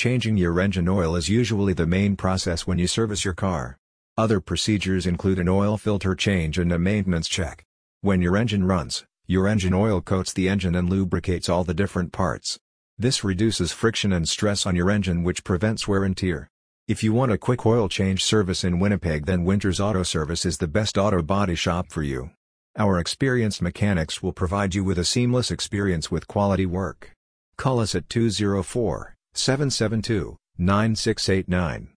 Changing your engine oil is usually the main process when you service your car. Other procedures include an oil filter change and a maintenance check. When your engine runs, your engine oil coats the engine and lubricates all the different parts. This reduces friction and stress on your engine which prevents wear and tear. If you want a quick oil change service in Winnipeg then Winter's Auto Service is the best auto body shop for you. Our experienced mechanics will provide you with a seamless experience with quality work. Call us at 204 772 9689.